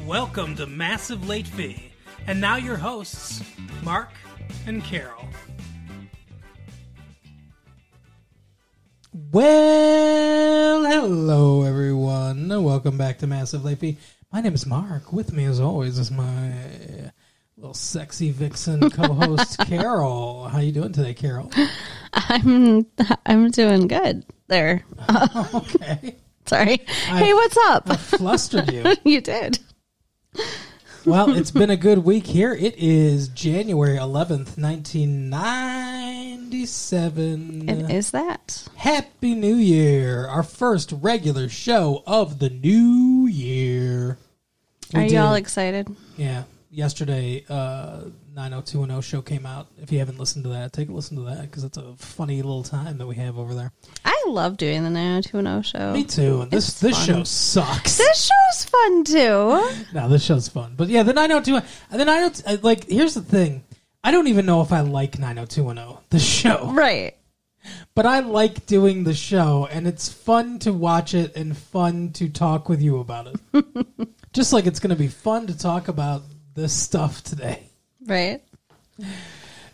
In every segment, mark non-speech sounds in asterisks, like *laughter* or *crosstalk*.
Welcome to Massive Late Fee. And now your hosts, Mark and Carol. Well, hello everyone. Welcome back to Massive Late Fee. My name is Mark. With me, as always, is my little sexy vixen *laughs* co-host Carol. How you doing today, Carol? I'm I'm doing good there. *laughs* Okay, *laughs* Sorry. I- hey, what's up? I flustered you. you did. *laughs* Well, it's been a good week here. It is January eleventh, nineteen ninety-seven. And is that? Happy New Year! Our first regular show of the new year. We Are you all excited? Yeah. Yesterday, uh, 90210 show came out. If you haven't listened to that, take a listen to that because it's a funny little time that we have over there. I love doing the 90210 show. Me too. And This It's this fun. show sucks. This show's fun too. *laughs* no, this show's fun. But yeah, the 90210. The 902 uh, like here's the thing. I don't even know if I like 90210 the show. Right. But I like doing the show and it's fun to watch it and fun to talk with you about it. *laughs* Just like it's going to be fun to talk about this stuff today. Right.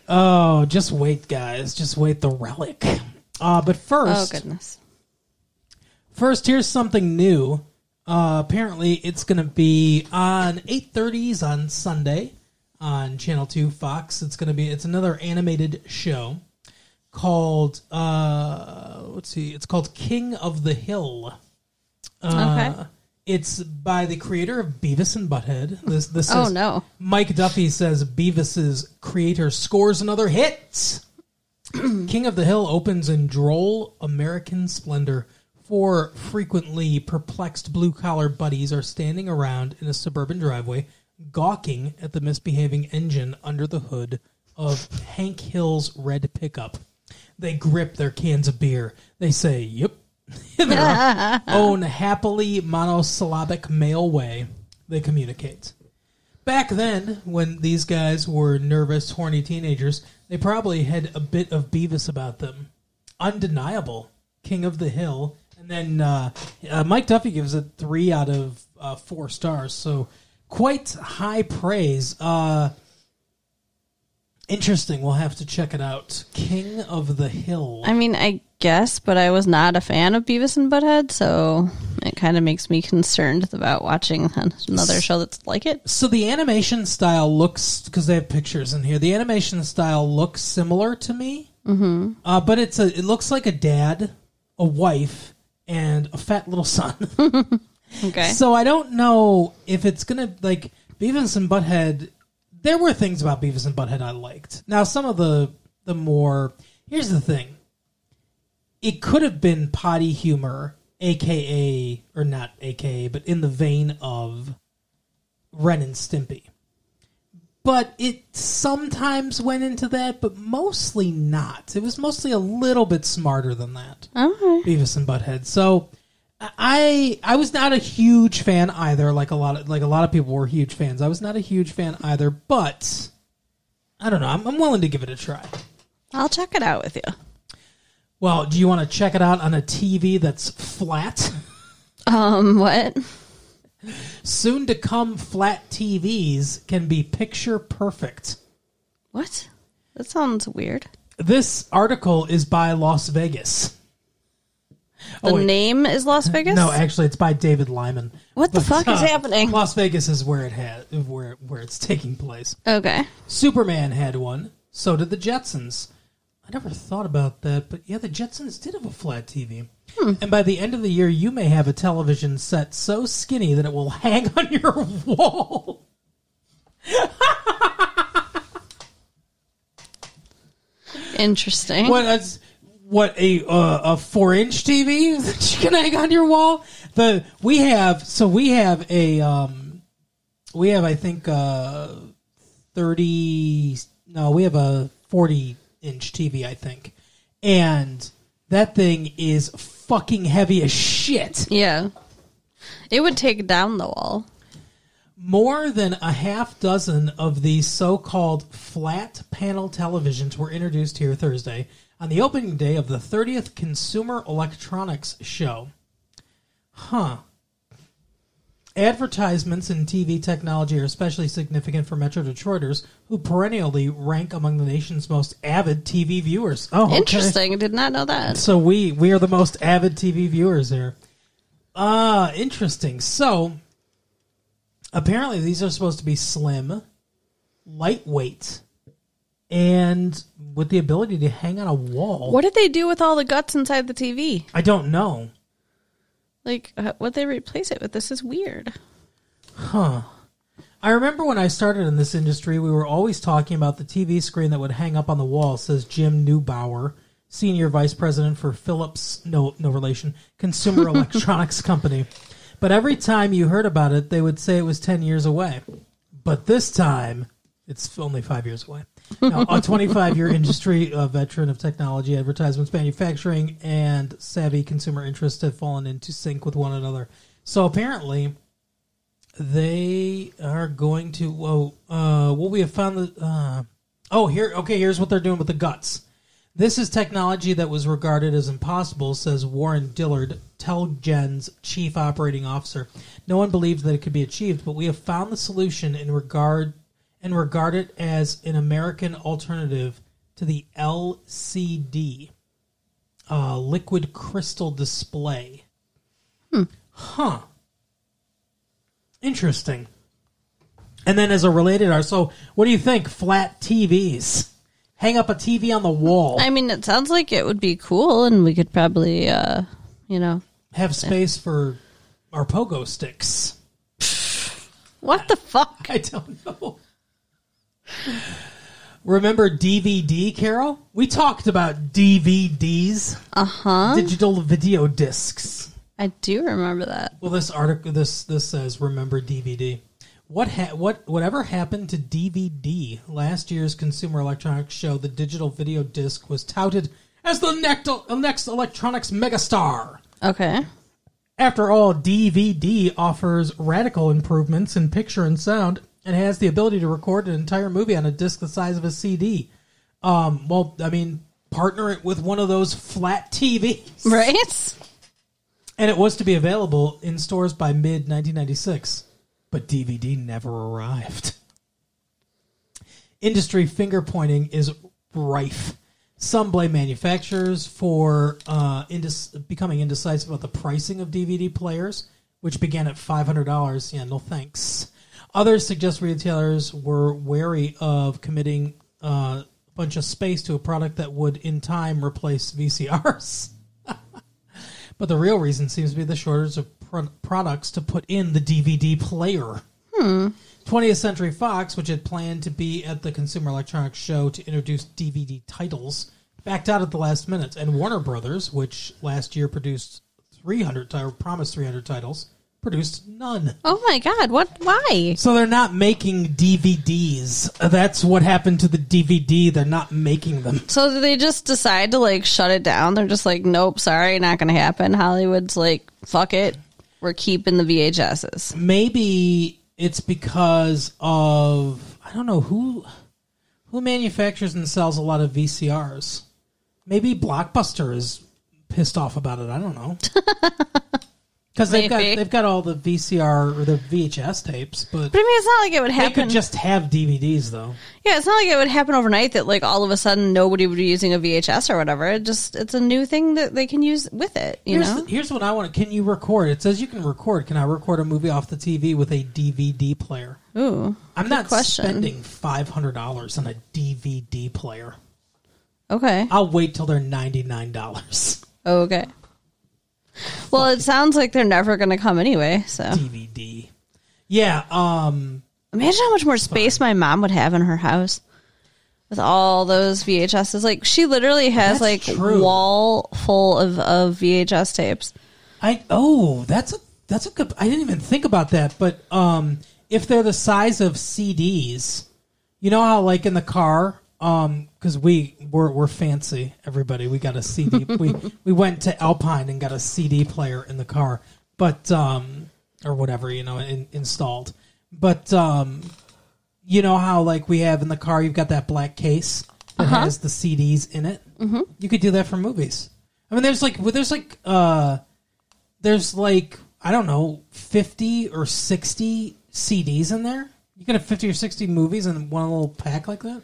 Oh, just wait, guys. Just wait. The relic. Uh, but first. Oh goodness. first, here's something new. Uh, apparently, it's going to be on 8:30s on Sunday on Channel Two Fox. It's going to be. It's another animated show called. Uh, let's see. It's called King of the Hill. Uh, Okay. It's by the creator of Beavis and Butthead. This this Oh is no. Mike Duffy says Beavis's creator scores another hit. *clears throat* King of the Hill opens in droll American splendor. Four frequently perplexed blue collar buddies are standing around in a suburban driveway, gawking at the misbehaving engine under the hood of Hank Hill's red pickup. They grip their cans of beer. They say, Yep. In *laughs* their *laughs* own happily monosyllabic male way, they communicate. Back then, when these guys were nervous, horny teenagers, they probably had a bit of Beavis about them. Undeniable, King of the Hill. And then uh, uh, Mike Duffy gives it three out of uh, four stars, so quite high praise. Uh, interesting. We'll have to check it out. King of the Hill. I mean, I guess, but I was not a fan of Beavis and Butthead, so it kind of makes me concerned about watching another show that's like it. So the animation style looks because they have pictures in here. The animation style looks similar to me, mm-hmm. uh, but it's a it looks like a dad, a wife, and a fat little son. *laughs* Okay. so I don't know if it's gonna like Beavis and Butthead. There were things about Beavis and Butthead I liked. Now some of the the more here's the thing. It could have been potty humor, aka or not aka, but in the vein of Ren and Stimpy. But it sometimes went into that, but mostly not. It was mostly a little bit smarter than that. Okay. Beavis and Butthead. So I I was not a huge fan either. Like a lot of like a lot of people were huge fans. I was not a huge fan either, but I don't know. I'm, I'm willing to give it a try. I'll check it out with you. Well, do you want to check it out on a TV that's flat? Um, what? Soon to come, flat TVs can be picture perfect. What? That sounds weird. This article is by Las Vegas. The Oh, wait. name is Las Vegas. No, actually, it's by David Lyman. What the But, fuck is uh, happening? Las Vegas is where it had where where it's taking place. Okay. Superman had one. So did the Jetsons. I never thought about that, but yeah, the Jetsons did have a flat TV. And by the end of the year, you may have a television set so skinny that it will hang *laughs* on your wall. Interesting. What what a uh, a four inch TV *laughs* that you can hang on your wall? The we have so we have a um we have I think uh thirty no we have a forty inch TV I think, and that thing is fucking heavy as shit. Yeah. It would take down the wall. More than a half dozen of these so called flat panel televisions were introduced here Thursday on the opening day of the 30th Consumer Electronics Show. Huh. Advertisements in TV technology are especially significant for Metro Detroiters, who perennially rank among the nation's most avid TV viewers. Oh, okay. Interesting. I did not know that. So we we are the most avid TV viewers here. Ah, interesting. So apparently these are supposed to be slim, lightweight, and with the ability to hang on a wall. What did they do with all the guts inside the TV? I don't know. Like, uh, what they replace it with? This is weird. Huh. I remember when I started in this industry, we were always talking about the TV screen that would hang up on the wall, says Jim Neubauer, Senior Vice President for Philips, no, no relation, Consumer *laughs* Electronics Company. But every time you heard about it, they would say it was 10 years away. But this time, it's only five years away. Now, a 25 year industry veteran of technology, advertisements, manufacturing, and savvy consumer interests have fallen into sync with one another. So apparently, they are going to. Whoa, uh, we have found the. Uh, oh, here. Okay, here's what they're doing with the guts. This is technology that was regarded as impossible, says Warren Dillard, Telegen's chief operating officer. No one believed that it could be achieved, but we have found the solution in regard and regard it as an American alternative to the LCD, uh, liquid crystal display. Huh. Interesting. And then as a related art, so what do you think? Flat TVs. Hang up a TV on the wall. I mean, it sounds like it would be cool, and we could probably, uh, you know, Have space for our pogo sticks. what the fuck? *laughs* I don't know. Remember DVD, Carol? We talked about DVDs, Uh huh. digital video discs. I do remember that. Well, this article, this this says, remember DVD. What ha- what whatever happened to DVD? Last year's Consumer Electronics Show, the digital video disc was touted as the next next electronics megastar. Okay. After all, DVD offers radical improvements in picture and sound and has the ability to record an entire movie on a disc the size of a CD. Um, well, I mean, partner it with one of those flat TVs. Right? And it was to be available in stores by mid 1996, but DVD never arrived. Industry finger pointing is rife. Some blame manufacturers for uh, indec- becoming indecisive about the pricing of DVD players, which began at $500. Yeah, no thanks. Others suggest retailers were wary of committing uh, a bunch of space to a product that would, in time, replace VCRs. *laughs* But the real reason seems to be the shortage of pro- products to put in the DVD player. 20th Century Fox, which had planned to be at the Consumer Electronics Show to introduce DVD titles, backed out at the last minute. And Warner Brothers, which last year produced 300 ti- or promised 300 titles, produced none. Oh my god, what? Why? So they're not making DVDs. That's what happened to the DVD. They're not making them. So they just decide to like shut it down? They're just like, nope, sorry, not gonna happen. Hollywood's like, fuck it, we're keeping the VHSs. maybe it's because of I don't know who who manufactures and sells a lot of VCRs. Maybe Blockbuster is pissed off about it. I don't know. *laughs* Because they've got Maybe. they've got all the VCR or the VHS tapes, but But I mean, it's not like it would happen they happen. could just have DVDs though. yeah, it's not like it would happen overnight. That like all of a sudden nobody would be using a VHS or whatever. It just it's a new thing that they can use with it. You Here's, know. the- here's what I want. Can you record? It says you can record. Can I record a movie off the TV with a DVD player? Ooh, I'm not question. spending five hundred dollars on a DVD player. Okay. I'll wait till they're ninety nine dollars. Oh, okay. Well, it sounds like they're never going to come anyway. So DVD. Yeah, um imagine how much more space my mom would have in her house with all those VHSs. Like she literally has That's like true. wall full of, of VHS tapes. I oh, that's a that's a good I didn't even think about that, but um if they're the size of CDs, you know how like in the car um cuz we we're we're fancy everybody. We got a CD. we *laughs* we went to Alpine and got a CD player in the car. But um or whatever, you know, in, installed. But um you know how like we have in the car you've got that black case that has the CDs in it? Mm-hmm. You could do that for movies. I mean there's like well, there's like uh there's like I don't know, 50 or 60 CDs in there? You can have 50 or 60 movies in one little pack like that?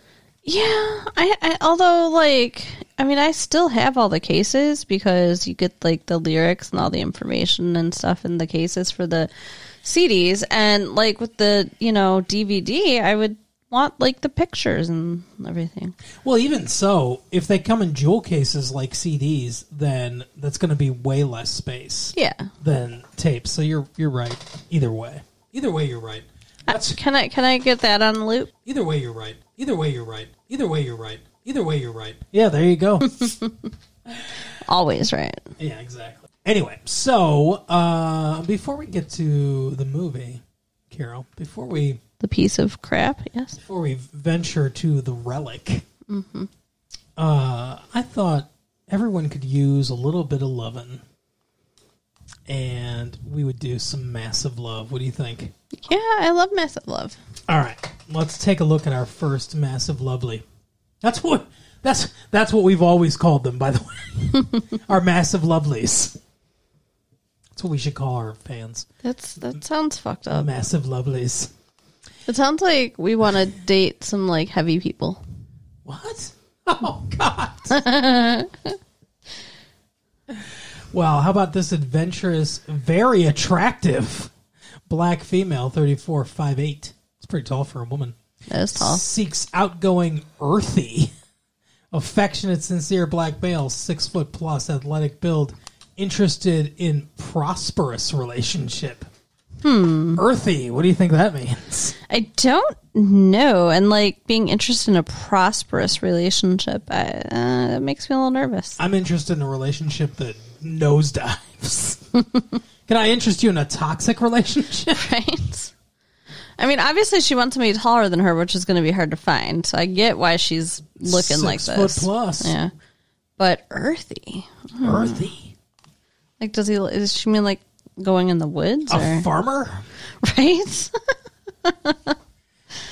Yeah, I, I although like I mean I still have all the cases because you get like the lyrics and all the information and stuff in the cases for the CDs and like with the you know DVD I would want like the pictures and everything. Well, even so, if they come in jewel cases like CDs, then that's going to be way less space Yeah. than tapes. So you're you're right. Either way, either way, you're right. Uh, that's Can I can I get that on loop? either way, you're right. Either way, you're right. Either way, you're right. Either way, you're right. Yeah, there you go. *laughs* Always right. yeah, exactly. Anyway, so uh, before we get to the movie, Carol, before we The piece of crap. Yes. before we venture to the relic, mm-hmm. uh, I thought everyone could use a little bit of loving, and we would do some massive love. What do you think? Yeah, I love massive love. All right, let's take a look at our first massive lovely. That's what that's that's what we've always called them, by the way. *laughs* our massive lovelies. That's what we should call our fans. That's that sounds fucked up. massive lovelies. It sounds like we want to date some like heavy people. What? *laughs* Oh God. *laughs* well, how about this adventurous, very attractive black female, thirty four five eight. It's pretty tall for a woman. That is tall. Seeks outgoing, earthy, affectionate, sincere black male, six foot plus, athletic build, interested in prosperous relationship. Hmm. Earthy. What do you think that means? I don't know, and like being interested in a prosperous relationship, I, uh, that makes me a little nervous. I'm interested in a relationship that nosedives. *laughs* Can I interest you in a toxic relationship? Right? I mean, obviously, she wants somebody taller than her, which is going to be hard to find. So I get why she's looking like Six this. foot plus. Yeah, but earthy. Earthy. Like, does he? Does she mean like going in the woods A or farmer? *laughs* right?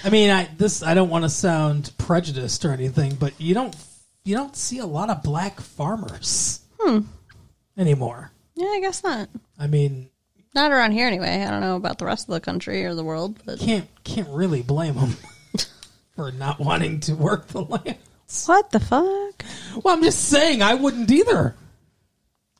I mean, I this I don't want to sound prejudiced or anything, but you don't you don't see a lot of black farmers hmm. anymore. yeah, I guess not. I mean, Not around here anyway. I don't know about the rest of the country or the world, but can't can't really blame them *laughs* for not wanting to work the land. what the fuck? Well, I'm just saying I wouldn't either.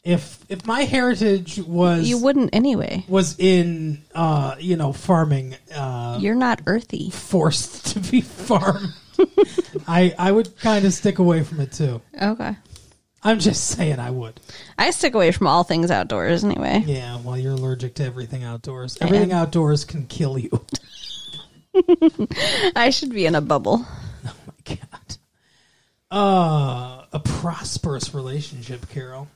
If if my heritage was You wouldn't anyway. was in uh you know farming uh You're not earthy. forced *laughs* to be farmed i i would kind of stick away from it too Okay. I'm just *laughs* saying i would. I stick away from all things outdoors anyway. yeah well you're allergic to everything outdoors. Everything outdoors can kill you. *laughs* I should be in a bubble. *laughs* oh my god. Uh a prosperous relationship carol.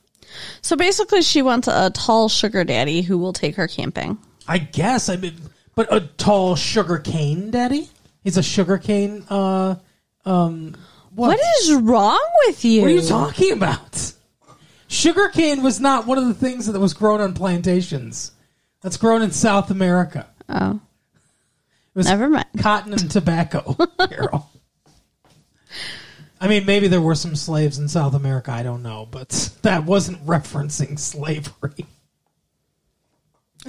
So basically, she wants a tall sugar daddy who will take her camping. i guess. I mean but a tall sugar cane daddy? He's a sugar cane uh um what, is wrong with you? What are you talking about? Sugarcane was not one of the things that was grown on plantations. That's grown in South America. Oh, It was never mind. cotton and tobacco, *laughs* Carol. I mean, maybe there were some slaves in South America. I don't know, but that wasn't referencing slavery.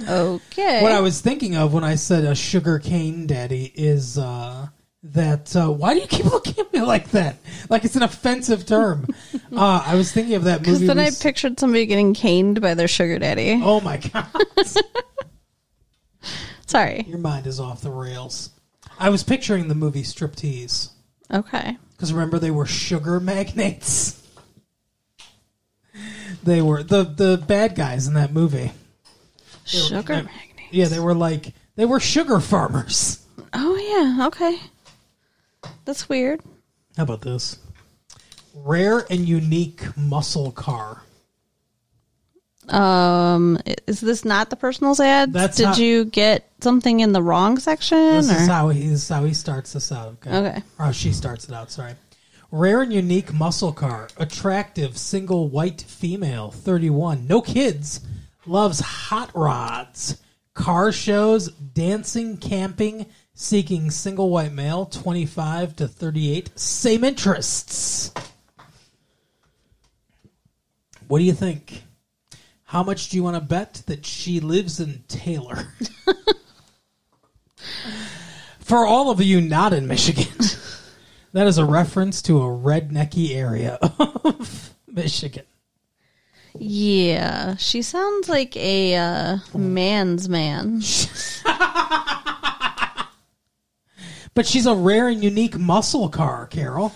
Okay. What I was thinking of when I said a sugar cane daddy is uh, that. Uh, why do you keep *laughs* looking at me like that? Like it's an offensive term. *laughs* uh, I was thinking of that Because then I pictured somebody getting caned by their sugar daddy. Oh my god. *laughs* Sorry. Your mind is off the rails. I was picturing the movie Striptease. Okay. Because remember, they were sugar magnates. They were the the bad guys in that movie. Sugar uh, magnet. Yeah, they were like they were sugar farmers. Oh yeah. Okay. That's weird. How about this? Rare and unique muscle car. Um, is this not the personals ad? That's Did you get something in the wrong section? This or? is how he this is how he starts this out. Okay. Okay. Or how she starts it out. Sorry. Rare and unique muscle car. Attractive single white female. Thirty one. No kids. Loves hot rods. Car shows. Dancing. Camping. Seeking single white male. Twenty five to thirty eight. Same interests. What do you think? How much do you want to bet that she lives in Taylor? *laughs* For all of you not in Michigan, *laughs* that is a reference to a rednecky area *laughs* of Michigan. Yeah, she sounds like a uh, man's man. But she's a rare and unique muscle car, Carol.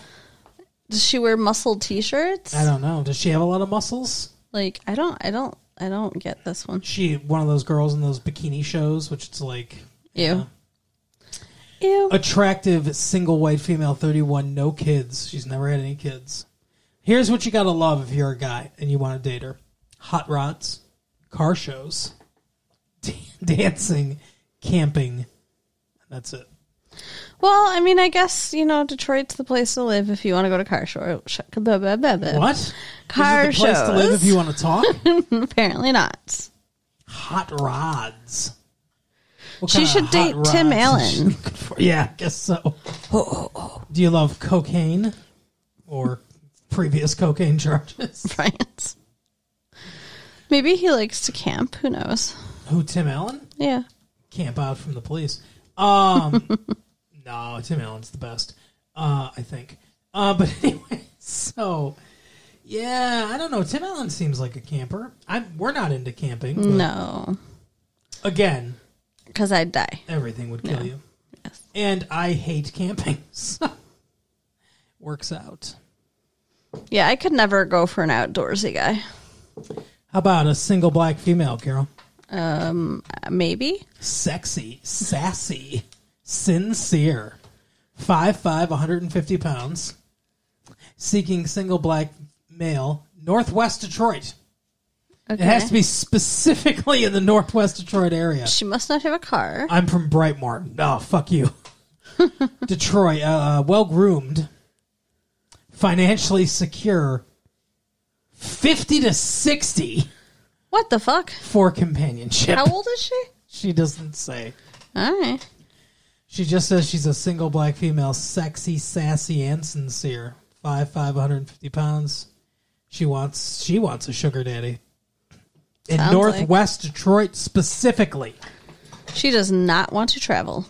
Does she wear muscle T-shirts? I don't know. Does she have a lot of muscles? Like I don't, I don't, I don't get this one. She one of those girls in those bikini shows, which it's like Ew. Ew. attractive single white female, thirty one, no kids. She's never had any kids. Here's what you gotta love if you're a guy and you want to date her: hot rods, car shows, *laughs* dancing, camping. That's it. Well, I mean, I guess you know Detroit's the place to live if you want to go to car show. sh- blah, blah, blah, blah. What? Car Is it the place to live shows? if you want to talk? *laughs* Apparently not. hot rods. What She kind of should hot date rods Tim is she Allen. looking for? Yeah, I guess so. Do you love cocaine or previous cocaine charges? *laughs* Right. Maybe he likes to camp. Who knows? Who, Tim Allen? Yeah. Camp out from the police. Um, *laughs* no, Tim Allen's the best, uh, I think. Uh, but *laughs* anyway, so yeah, I don't know. Tim Allen seems like a camper. I'm, we're not into camping. No, Again, because I'd die. everything would kill Yeah. you. Yes. And I hate camping. *laughs* So works out. Yeah, I could never go for an outdoorsy guy. How about a single black female, Carol? Uh, Maybe. Sexy, sassy, sincere. 5'5", 150 pounds. Seeking single black male, Northwest Detroit. Okay. It has to be specifically in the Northwest Detroit area. She must not have a car. I'm from Brightmoor. No, fuck you. *laughs* Detroit, uh, well groomed, financially secure, 50 to 60 What the fuck? for companionship. How old is she? She doesn't say. All right. She just says she's a single black female, sexy, sassy, and sincere. 5'5", 150 pounds. She wants she wants a sugar daddy. In Sounds Northwest Detroit specifically. She does not want to travel.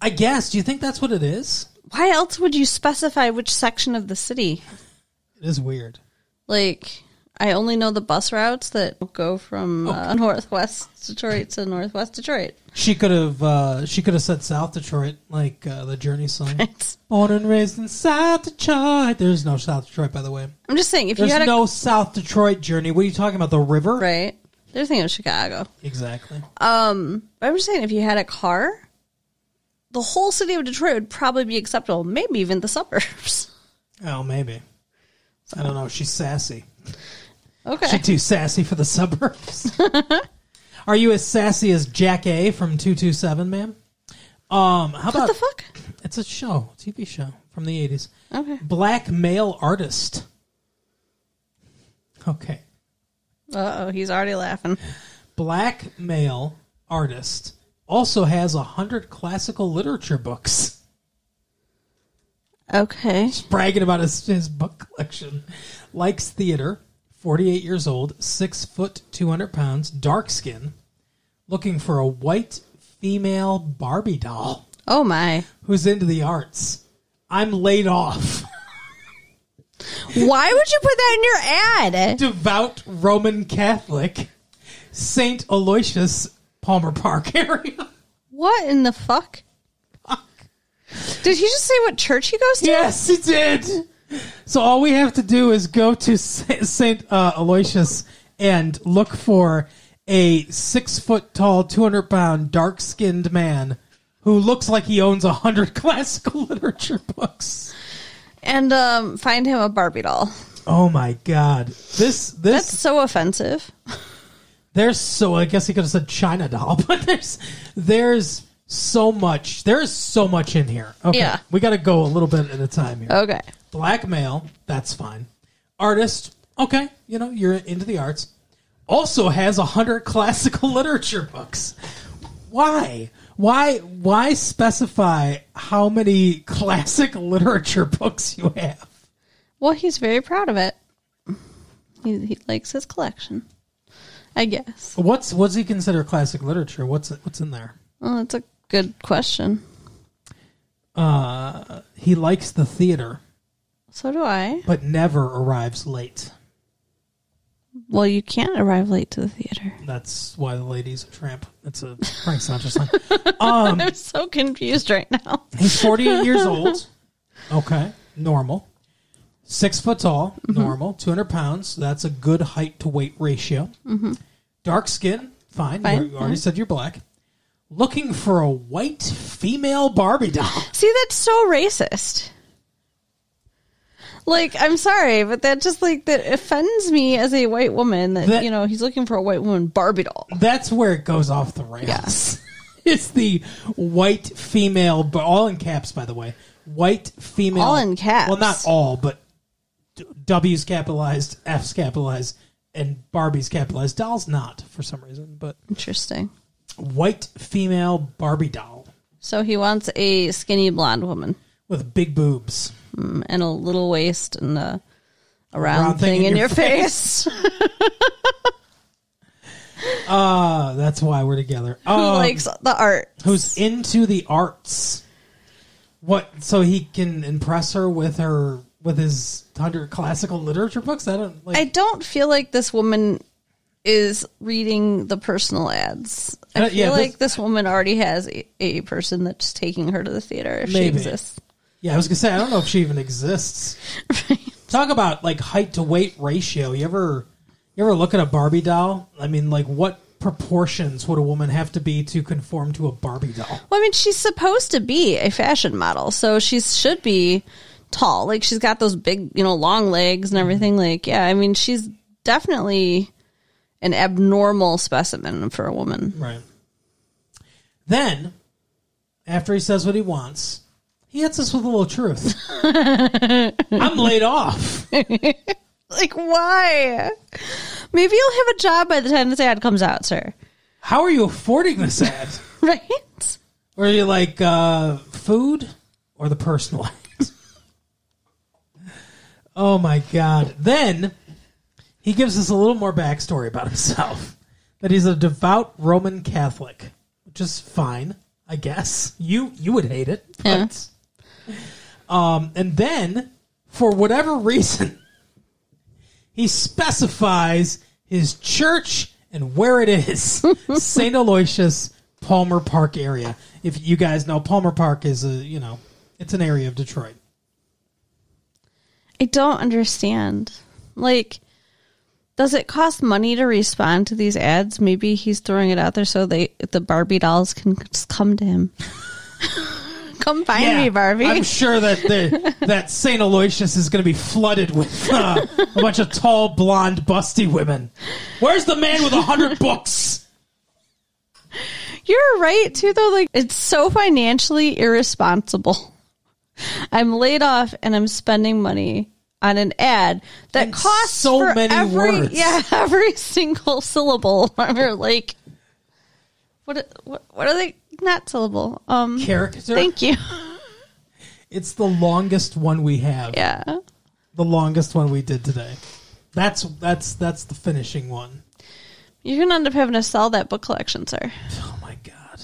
I guess. Do you think that's what it is? Why else would you specify which section of the city? It is weird. Like, I only know the bus routes that go from uh, Northwest Detroit to Northwest Detroit. She could have uh, she could have said South Detroit, like uh, the Journey song. *laughs* It's, Born and raised in South Detroit. There's no South Detroit, by the way. I'm just saying, if There's you had no South Detroit Journey. What are you talking about? The river? right, they're thinking of Chicago. Exactly. Um, I'm just saying, if you had a car, the whole city of Detroit would probably be acceptable. Maybe even the suburbs. Oh, maybe. I don't know. She's sassy. Okay. She too sassy for the suburbs. *laughs* Are you as sassy as Jackée from two two seven, ma'am? Um, how what about the fuck? it's a show, TV show from the eighties. Okay. Black male artist. Okay, Uh oh, he's already laughing. black male artist also has a hundred classical literature books. Okay. bragging about his, his book collection. Likes theater, 48 years old, 6 foot, 200 pounds, dark skin, looking for a white female Barbie doll Oh my. who's into the arts. I'm laid off. Why would you put that in your ad? Devout Roman Catholic, St. Aloysius, Palmer Park *laughs* area. What in the fuck? Did he just say what church he goes to? Yes, he did. So all we have to do is go to Saint uh, Aloysius and look for a six foot tall, two hundred pound, dark skinned man who looks like he owns a hundred *laughs* classical literature books. And um, find him a Barbie doll. Oh my god! This this. That's so offensive. there's so I guess he could have said China doll, *laughs* but there's there's so much there's so much in here. Okay, Yeah. we got to go a little bit at a time here. Okay. Black male, that's fine. Artist, okay, you know, you're into the arts. Also has a hundred *laughs* classical literature books. Why? Why why specify how many *laughs* classic literature books you have? Well, he's very proud of it. He, he likes his collection. I guess. What's what's he consider classic literature? What's what's in there? Well, that's a good question. Uh, he likes the theater, So do I. but never arrives late. Well, you can't arrive late to the theater. That's why the lady's a tramp. It's a Frank Sinatra song. Um, *laughs* I'm so confused right now. he's 48 years *laughs* old. Okay, normal. Six foot tall, normal. 200 pounds. That's a good height to weight ratio. Dark skin, fine. Fine, You already said you're black. Looking for a white female Barbie doll. *laughs* See, that's so racist. Like, I'm sorry, but that just like that offends me as a white woman. That, That- you know, he's looking for a white woman Barbie doll. That's where it goes off the rails. *laughs* it's the white female, but all in caps, by the way. White female. All in caps. Well, not all, but W's capitalized, F's capitalized, and Barbie's capitalized. Doll's not for some reason, but Interesting. White female Barbie doll So he wants a skinny blonde woman with big boobs. mm, and a little waist and a, a round, thing, in, your face. *laughs* Ah, that's why we're together. Who Um, likes the art? who's into the arts. What? So he can impress her with her with his hundred classical literature books. I don't like. I don't feel like this woman is reading the personal ads. I Uh, feel yeah, like this woman already has a, a person that's taking her to the theater if she exists. yeah, I was gonna say I don't know if she even exists. *laughs* Talk about like height to weight ratio. You ever you ever look at a Barbie doll? I mean, like what proportions would a woman have to be to conform to a Barbie doll? Well, I mean, she's supposed to be a fashion model, so she should be tall. Like she's got those big, you know, long legs and everything. Like, yeah, I mean, she's definitely an abnormal specimen for a woman. Right. Then, after he says what he wants, he hits us with a little truth. *laughs* I'm laid off. *laughs* Like, why? Maybe you'll have a job by the time this ad comes out, sir. How are you affording this ad? *laughs* Right? Or are you like uh, food or the personal act? oh my god. Then he gives us a little more backstory about *laughs* himself. That he's a devout Roman Catholic, which is fine, I guess. You you would hate it, but um and then for whatever *laughs* reason he specifies his church and where it is *laughs* st aloysius palmer park area if you guys know palmer park is a you know it's an area of detroit I don't understand. Like, does it cost money to respond to these ads? Maybe he's throwing it out there so they the Barbie dolls can just come to him. *laughs* come find me, Barbie. i'm sure that the, that st aloysius is going to be flooded with uh, a bunch of tall blonde busty women where's the man with a hundred *laughs* books You're right too, though. Like, it's so financially irresponsible. I'm laid off and I'm spending money on an ad that And costs so many every, words. Yeah, *laughs* every single syllable. *laughs* or like, what? What? What are they? Not syllable. Um. character Thank you. *laughs* it's the longest one we have Yeah. the longest one we did today that's that's that's the finishing one You're gonna end up having to sell that book collection, sir. Oh my god.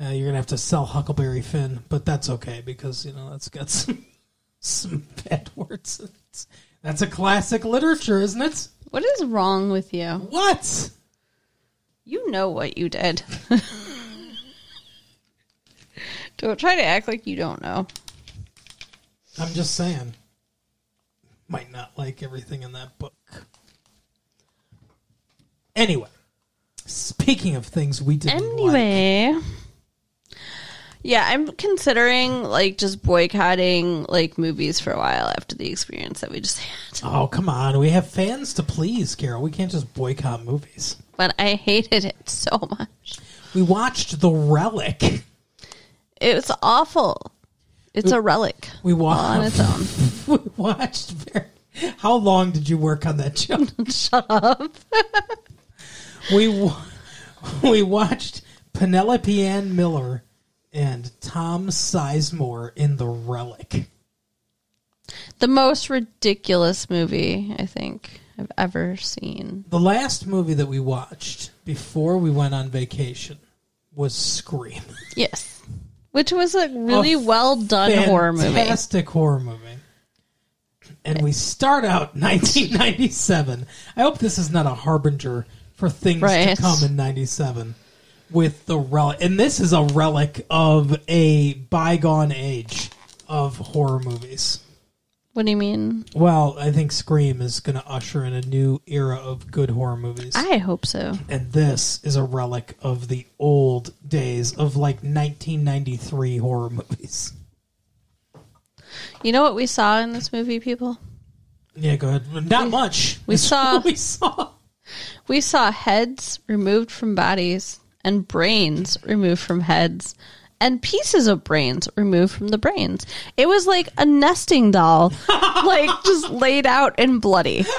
Uh, you're gonna have to sell Huckleberry Finn, but that's okay because you know that's got some some bad *laughs* words. That's a classic literature, isn't it? What is wrong with you? What? You know what you did. *laughs* don't try to act like you don't know. I'm just saying. Might not like everything in that book. Anyway, speaking of things we didn't like, Anyway. Yeah, I'm considering like just boycotting like movies for a while after the experience that we just had. oh come on, we have fans to please, Carol. We can't just boycott movies. But I hated it so much. We watched The Relic. It was awful. It's a relic We all on watched. its own. *laughs* we watched. Very, how long did you work on that show? *laughs* Shut up. *laughs* we we watched Penelope Ann Miller and Tom Sizemore in The Relic. The most ridiculous movie, I think. I've ever seen. The last movie that we watched before we went on vacation was Scream. Yes. Which was a really A well done horror movie. Fantastic horror movie. And we start out *laughs* 1997. I hope this is not a harbinger for things Right. to come in 97 with the relic. And this is a relic of a bygone age of horror movies. What do you mean? Well, I think Scream is going to usher in a new era of good horror movies. I hope so. and this is a relic of the old days of like 1993 horror movies. You know what we saw in this movie, people? Yeah, go ahead. Not much. we saw- *laughs* we saw. We saw heads removed from bodies and brains removed from heads and pieces of brains removed from the brains. It was like a nesting doll, *laughs* like just laid out and bloody. *laughs*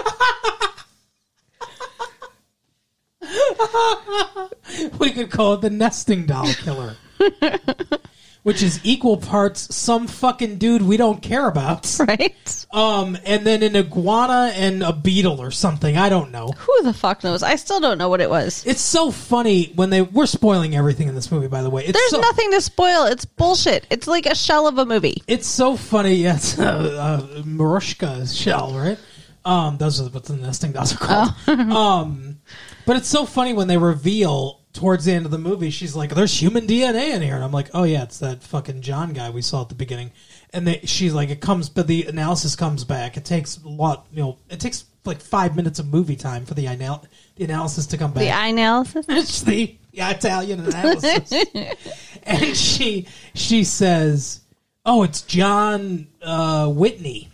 We could call it the nesting doll killer. *laughs* Which is equal parts some fucking dude we don't care about. *laughs* Right? Um, and then an iguana and a beetle or something. I don't know. Who the fuck knows? I still don't know what it was. It's so funny when they we're spoiling everything in this movie. By the way, it's There's so, nothing to spoil. It's bullshit. It's like a shell of a movie. It's so funny. *laughs* Yes, uh, uh, Marushka's shell, right? Um, those are what the nesting dolls are called. *laughs* um, but it's so funny when they reveal towards the end of the movie, she's like, "There's human DNA in here," and I'm like, "Oh yeah, it's that fucking John guy we saw at the beginning." And they, she's like, "It comes, but the analysis comes back. It takes a lot, you know, it takes like five minutes of movie time for the anal- the analysis to come back." The eye analysis. *laughs* It's the yeah, Italian analysis. *laughs* and she she says, "Oh, it's John uh, Whitney,"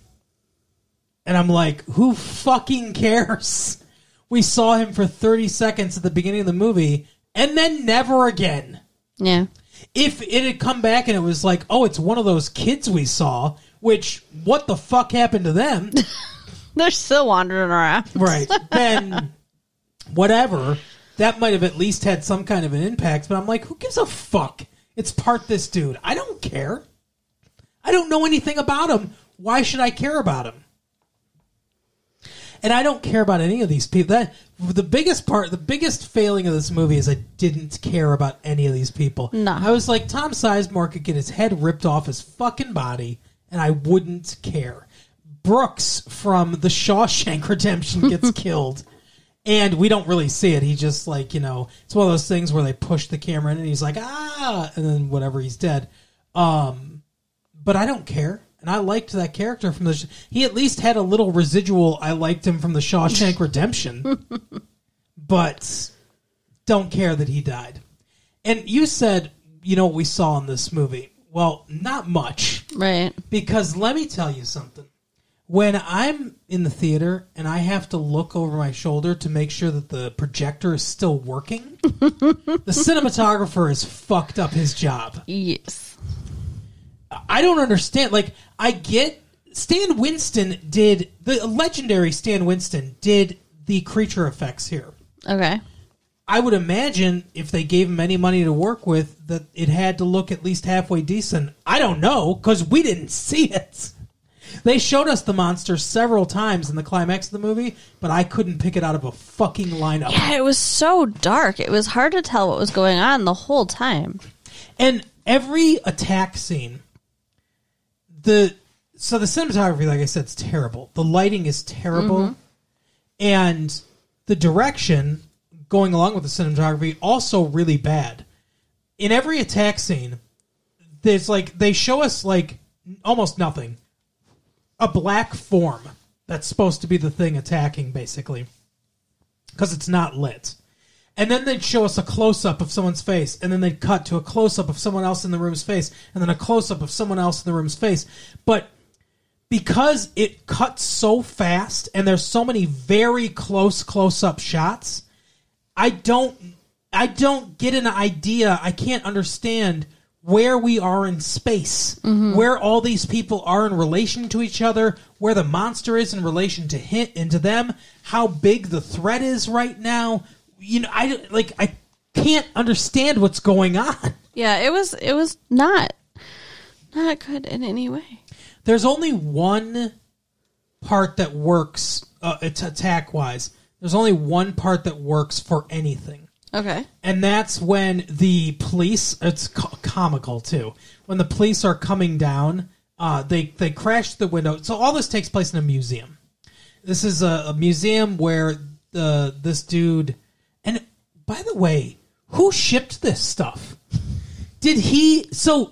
and I'm like, "Who fucking cares?" *laughs* We saw him for 30 seconds at the beginning of the movie, and then never again. Yeah. If it had come back and it was like, "Oh, it's one of those kids we saw," which what the fuck happened to them? *laughs* They're still wandering around. right *laughs* then whatever that might have at least had some kind of an impact but i'm like who gives a fuck it's part this dude i don't care i don't know anything about him why should i care about him and i don't care about any of these people that the biggest part the biggest failing of this movie is i didn't care about any of these people No. i was like tom sizemore could get his head ripped off his fucking body and i wouldn't care Brooks from the Shawshank Redemption gets *laughs* killed. And we don't really see it. He just like, you know, it's one of those things where they push the camera in and he's like, ah, and then whatever, he's dead. Um, but I don't care. And I liked that character from the. He at least had a little residual. I liked him from the Shawshank *laughs* Redemption, but don't care that he died. And you said, you know, what we saw in this movie. Well, not much. Right. Because let me tell you something. When I'm in the theater and I have to look over my shoulder to make sure that the projector is still working, *laughs* the cinematographer has fucked up his job. Yes. I don't understand. Like, I get Stan Winston did the legendary Stan Winston did the creature effects here. Okay. I would imagine if they gave him any money to work with, that it had to look at least halfway decent. I don't know because we didn't *laughs* see it. They showed us the monster several times in the climax of the movie, but I couldn't pick it out of a fucking lineup. Yeah, it was so dark. It was hard to tell what was going on the whole time. And every attack scene, the so the cinematography, like I said, is terrible. The lighting is terrible, mm-hmm. and the direction going along with the cinematography also really bad. In every attack scene, there's like they show us like almost nothing. A black form that's supposed to be the thing attacking, basically, because it's not lit. And then they'd show us a close up of someone's face, and then they'd cut to a close up of someone else in the room's face, and then a close up of someone else in the room's face. But because it cuts so fast, and there's so many very close close up shots, I don't I don't get an idea. I can't understand where we are in space, mm-hmm. where all these people are in relation to each other, where the monster is in relation to him and to them, how big the threat is right now. You know, I like I can't understand what's going on. Yeah, it was it was not not good in any way. There's only one part that works uh, it's attack wise. There's only one part that works for anything. Okay. And that's when the police. It's co- comical too. When the police are coming down, uh, they they crash the window. So all this takes place in a museum. This is a, a museum where the this dude. By the way, who shipped this stuff? Did he? So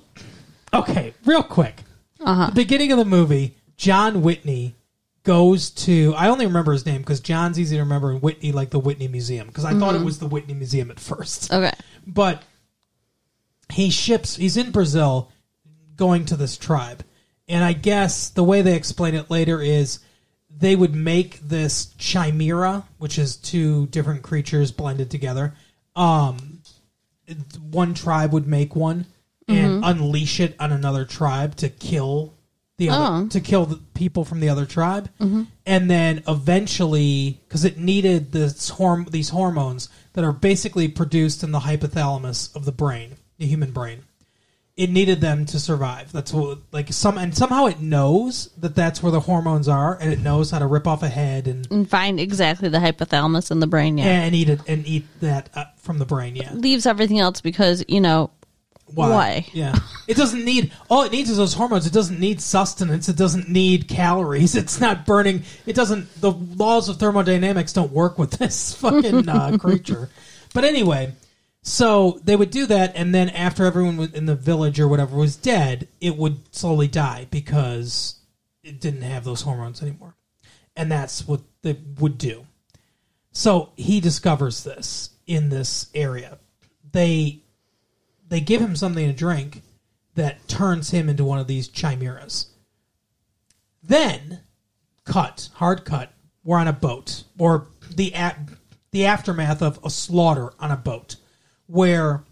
okay, real quick. Uh-huh. The beginning of the movie, John Whitney goes to. I only remember his name because John's easy to remember, and Whitney like the Whitney Museum because I thought it mm-hmm. was the Whitney Museum at first Okay. but he ships he's in brazil going to this tribe and i guess the way they explain it later is they would make this chimera which is two different creatures blended together. Um one tribe would make one and unleash it on another tribe to kill the other Oh. to kill the people from the other tribe. And then eventually because it needed this horm- these hormones that are basically produced in the hypothalamus of the brain the human brain it needed them to survive that's what like some and somehow it knows that that's where the hormones are and it knows how to rip off a head and And find exactly the hypothalamus in the brain. Yeah. and eat it and eat that uh, from the brain yeah Leaves everything else because you know Why? Yeah. It doesn't need all it needs is those hormones. It doesn't need sustenance. It doesn't need calories. It's not burning. It doesn't the laws of thermodynamics don't work with this *laughs* fucking uh, creature. But anyway, so they would do that and then after everyone in the village or whatever was dead, it would slowly die because it didn't have those hormones anymore. And that's what they would do. So he discovers this in this area. They they give him something to drink that turns him into one of these chimeras. Then, cut, hard cut, we're on a boat, or the the aftermath of a slaughter on a boat, where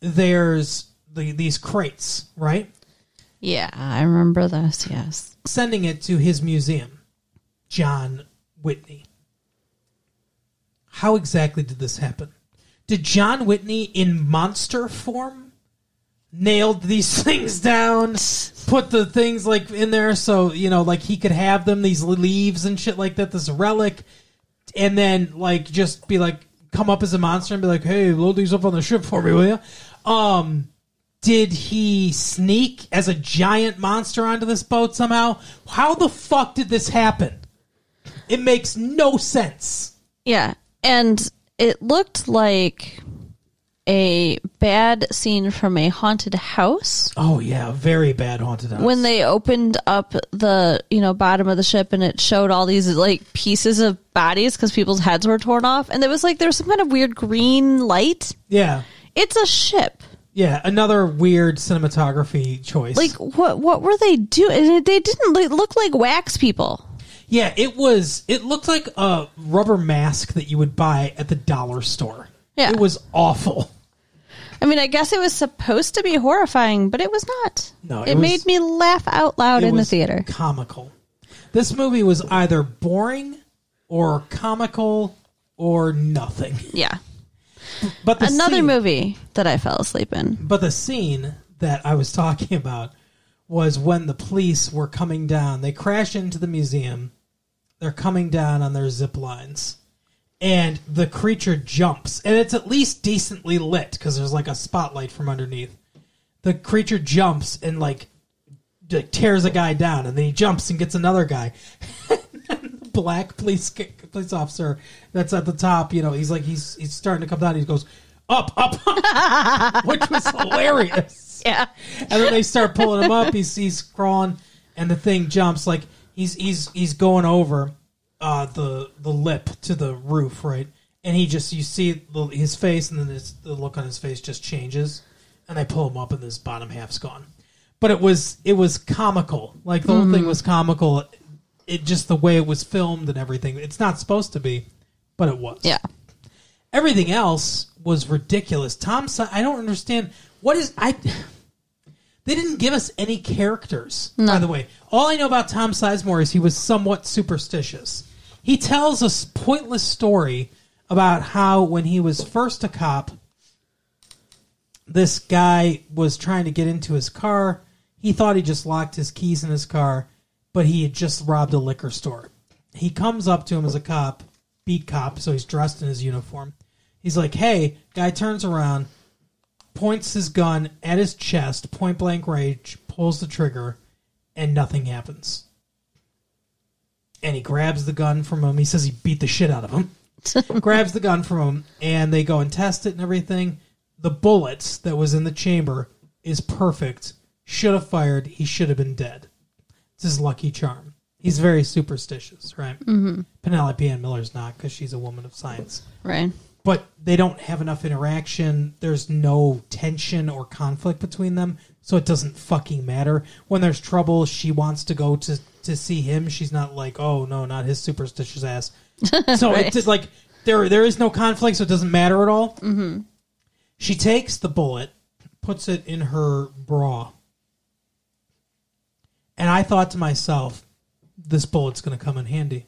there's the, these crates, right? Yeah, I remember this. Yes. Sending it to his museum, John Whitney. How exactly did this happen? Did John Whitney, in monster form, nailed these *laughs* things down, put the things like in there so you know, like he could have them, these leaves and shit like that, this relic, and then like just be like, come up as a monster and be like, hey, load these up on the ship for me, will you? Um, did he sneak as a giant monster onto this boat somehow? How the fuck did this happen? It makes no sense. Yeah, and it looked like a bad scene from a haunted house Oh yeah, very bad haunted house. when they opened up the you know bottom of the ship and it showed all these like pieces of bodies because people's heads were torn off and there was like there was some kind of weird green light yeah, it's a ship yeah, another weird cinematography choice. like what what were they doing they didn't like, look like wax people yeah, it was. It looked like a rubber mask that you would buy at the dollar store. Yeah. it was awful. I mean i guess it was supposed to be horrifying but it was not No, it, it was- made me laugh out loud in the theater comical. This movie was either boring or comical or nothing. yeah But the another scene- movie that i fell asleep in But the scene that I was *laughs* talking about was when the police were coming down. They crash into the museum. They're coming down on their zip lines. And the creature jumps. And it's at least decently lit because there's like a spotlight from underneath. The creature jumps and like d- tears a guy down. And then he jumps and gets another guy. the *laughs* black police police officer that's at the top, you know, he's like, he's, he's starting to come down. He goes, up, up, *laughs* which was hilarious. yeah And then they start pulling him up. He's he's crawling, and the thing jumps like he's he's he's going over uh, the the lip to the roof, right? And he just you see the, his face, and then his, the look on his face just changes, and they pull him up, and his bottom half's gone. But it was it was comical. Like the whole thing was comical. It just the way it was filmed and everything. It's not supposed to be, but it was. yeah Everything else was ridiculous. Tom, I don't understand what is I. They didn't give us any characters. By the way, all I know about Tom Sizemore is he was somewhat superstitious. He tells a pointless story about how when he was first a cop, this guy was trying to get into his car. He thought he just locked his keys in his car, but he had just robbed a liquor store. he comes up to him as a cop, beat cop, so he's dressed in his uniform. He's like, "Hey," guy turns around, points his gun at his chest, point blank range, pulls the trigger, and nothing happens. And he grabs the gun from him. He says he beat the shit out of him. *laughs* grabs the gun from him, and they go and test it and everything. The bullet that was in the chamber is perfect. Should have fired. He should have been dead. It's his lucky charm. He's very superstitious, right? Mm-hmm. Penelope Ann Miller's not because she's a woman of science. Right. But they don't have enough interaction. There's no tension or conflict between them, so it doesn't fucking matter. When there's trouble, she wants to go to to see him. She's not like, oh no, not his superstitious ass. *laughs* So Right. it's just like there there is no conflict, so it doesn't matter at all. Mm-hmm. She takes the bullet, puts it in her bra, and I thought to myself, this bullet's going to come in handy.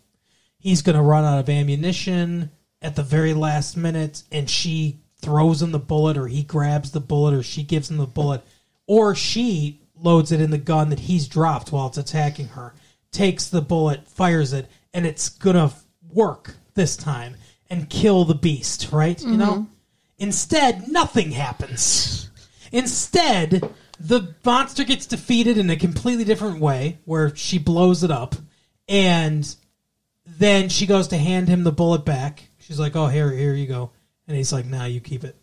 He's going to run out of ammunition at the very last minute, and she throws him the bullet, or he grabs the bullet, or she gives him the bullet, or she loads it in the gun that he's dropped while it's attacking her, takes the bullet, fires it, and it's to work this time and kill the beast, right? You know? Mm-hmm. Instead, nothing happens. Instead, the monster gets defeated in a completely different way, where she blows it up, and then she goes to hand him the bullet back. She's like, "Oh, here, here you go," and he's like, "Nah, you keep it."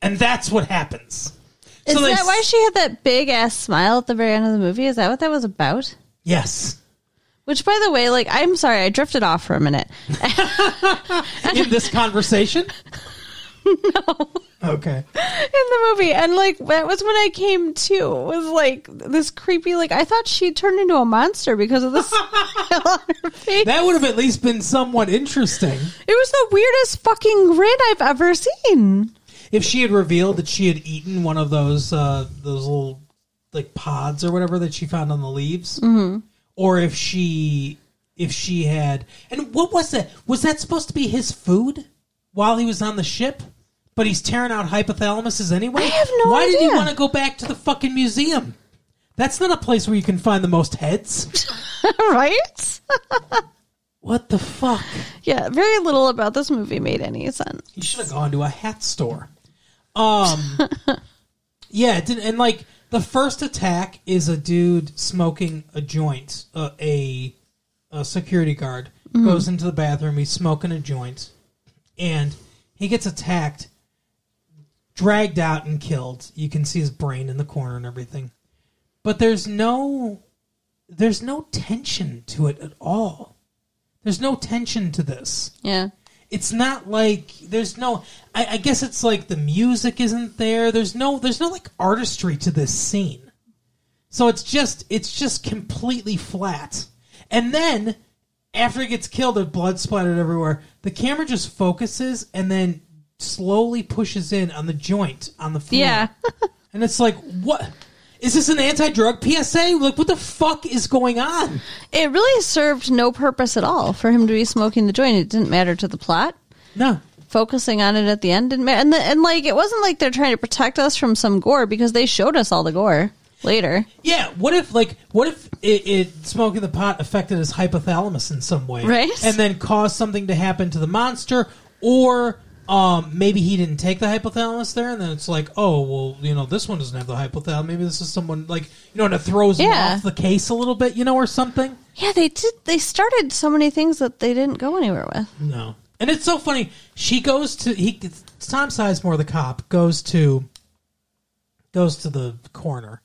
And that's what happens. Is they- that why she had that big ass smile at the very end of the movie? Is that what that was about? Yes. Which, by the way, like, I'm sorry, I drifted off for a minute. *laughs* In this conversation. *laughs* no. Okay. in the movie and like that was when i came to It was like this creepy like i thought she turned into a monster because of the *laughs* smile on her face That would have at least been somewhat interesting it was the weirdest fucking grin i've ever seen if she had revealed that she had eaten one of those uh, those little like pods or whatever that she found on the leaves, mm-hmm. or if she if she had and what was that? Was that supposed to be his food while he was on the ship? But he's tearing out hypothalamuses anyway. I have no Why did he want to go back to the fucking museum? That's not a place where you can find the most heads. *laughs* right *laughs* What the fuck? yeah very little about this movie made any sense He should have gone to a hat store. Um, *laughs* yeah, it didn't, and like the first attack is a dude smoking a joint. Uh, a a security guard goes into the bathroom. He's smoking a joint, and he gets attacked, dragged out, and killed. You can see his brain in the corner and everything, but there's no there's no tension to it at all. There's no tension to this yeah it's not like there's no I, I guess it's like the music isn't there. There's no there's no like artistry to this scene. So it's just it's just completely flat. And then after he gets killed there's blood splattered everywhere the camera just focuses and then slowly pushes in on the joint on the floor. Yeah. *laughs* And it's like what is this an anti-drug psa like what the fuck is going on? It really served no purpose at all for him to be smoking the joint. It didn't matter to the plot. No. Focusing on it at the end didn't matter and, the, and like it wasn't like they're trying to protect us from some gore because they showed us all the gore later. Yeah, what if like what if it, it smoking the pot affected his hypothalamus in some way, Right. And then caused something to happen to the monster, or um, maybe he didn't take the hypothalamus there, and then it's like, oh well, you know, this one doesn't have the hypothalamus. Maybe this is someone like you know, and it throws him Yeah. off the case a little bit, you know, or something. Yeah, they did. They started so many things that they didn't go anywhere with. No, and it's so funny. She goes to he Tom Sizemore, the cop, goes to goes to the corner,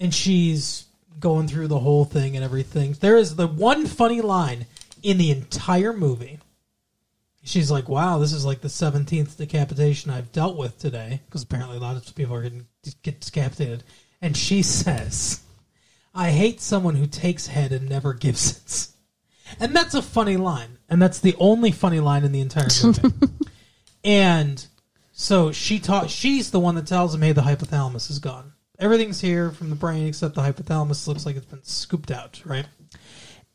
and she's going through the whole thing and everything. There is the one funny line in the entire movie. She's like, "Wow, this is like the seventeenth decapitation I've dealt with today," because apparently a lot of people are getting get decapitated. And she says, "I hate someone who takes head and never gives it." And that's a funny line. And that's the only funny line in the entire *laughs* movie. and so she taught she's the one that tells him, Hey, the hypothalamus is gone. Everything's here from the brain except the hypothalamus looks like it's been scooped out, right?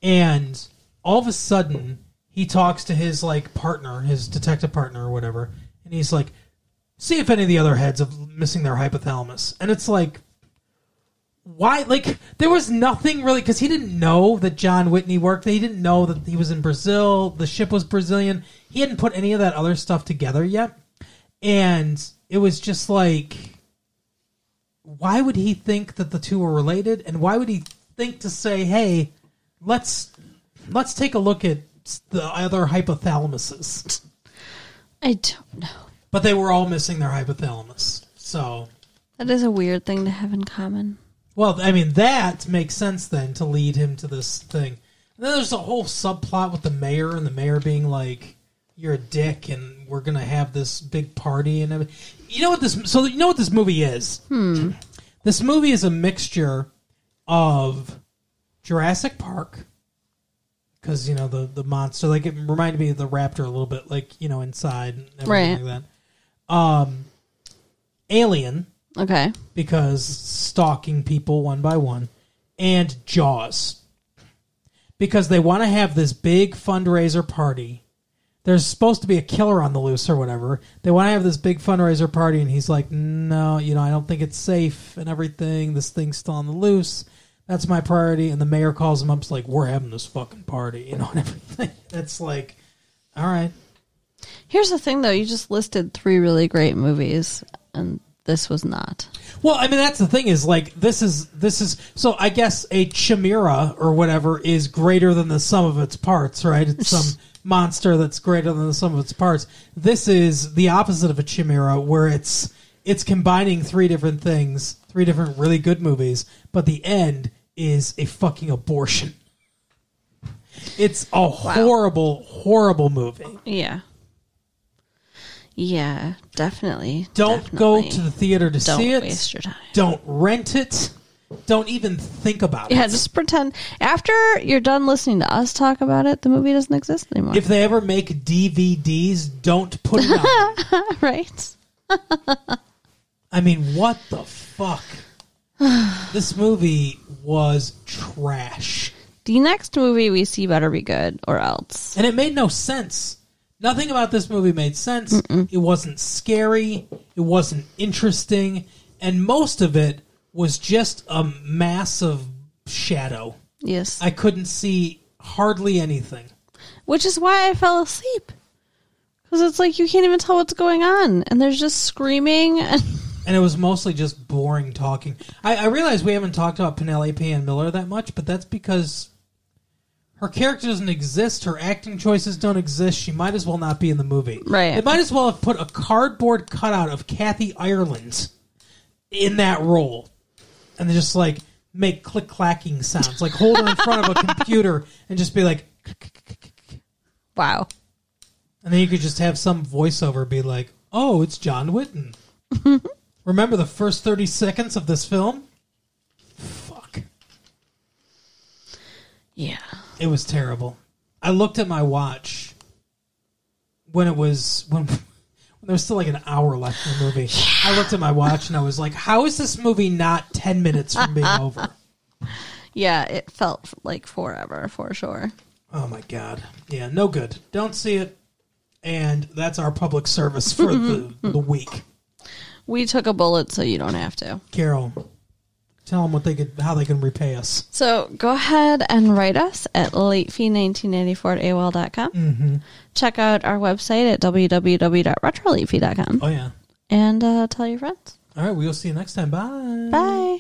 And all of a sudden he talks to his like partner, his detective partner or whatever, and he's like, See if any of the other heads have missing their hypothalamus. And it's like why like there was nothing really because he didn't know that John Whitney worked. He didn't know that he was in Brazil. The ship was Brazilian. He hadn't put any of that other stuff together yet, and it was just like, why would he think that the two were related, and why would he think to say, "Hey, let's let's take a look at the other hypothalamuses"? I don't know. But they were all missing their hypothalamus, so. That is a weird thing to have in common. Well, I mean, that makes sense then to lead him to this thing. And then there's a whole subplot with the mayor and the mayor being like, "You're a dick, and we're gonna have this big party and everything." You know what this? So you know what this movie is? Hmm. This movie is a mixture of Jurassic Park, because you know the the monster, like it reminded me of the raptor a little bit, like you know inside and everything Right. like that. Um, Alien Okay. because stalking people one by one, and Jaws because they want to have this big fundraiser party. There's supposed to be a killer on the loose or whatever. They want to have this big fundraiser party, and he's like, "No, you know, I don't think it's safe and everything. This thing's still on the loose. That's my priority." And the mayor calls him up, it's like, "We're having this fucking party," you know, and everything. *laughs* It's like, all right, Here's the thing, though. You just listed three really great movies, and this was not. Well, I mean that's the thing is like this is this is so I guess a chimera or whatever is greater than the sum of its parts, right? It's some *laughs* monster that's greater than the sum of its parts. This is the opposite of a chimera where it's it's combining three different things, three different really good movies, but the end is a fucking abortion. It's a horrible horrible movie. Yeah. Yeah, definitely. Don't go to the theater to Don't see it. waste your time. Don't rent it. Don't even think about it. Yeah, it. just pretend. After you're done listening to us talk about it, the movie doesn't exist anymore. If they ever make DVDs, don't put it out. *laughs* right? *laughs* I mean, what the fuck? *sighs* this movie was trash. The next movie we see better be good, or else. And it made no sense. Nothing about this movie made sense. It wasn't scary. It wasn't interesting. And most of it was just a mass of shadow. Yes. I couldn't see hardly anything. Which is why I fell asleep. Because it's like you can't even tell what's going on, and there's just screaming. And And it was mostly just boring talking. I, I realize we haven't talked about Penelope Ann Miller that much, but that's because her character doesn't exist. Her acting choices don't exist. She might as well not be in the movie. Right. They might as well have put a cardboard cutout of Kathy Ireland in that role, and then just like make click clacking sounds, like hold her in front of a computer and just be like, wow. and then you could just have some voiceover be like, "Oh, it's John Witten." *laughs* Remember the first thirty seconds of this film? Fuck. Yeah. It was terrible. I looked at my watch when it was when, *laughs* when there was still like an hour left in the movie. I looked at my watch and I was like, "How is this movie not ten minutes from being *laughs* over?" Yeah, it felt like forever for sure. Oh my god! Yeah, no good. Don't see it. And that's our public service for the mm-hmm. the week. We took a bullet so you don't have to. Carol, tell them what they could, how they can repay us. So go ahead and write us at latefee1994 at AOL.com. Mm-hmm. Check out our website at www.retrolatefee.com Oh yeah. and uh, tell your friends. All right, we'll see you next time. Bye. Bye.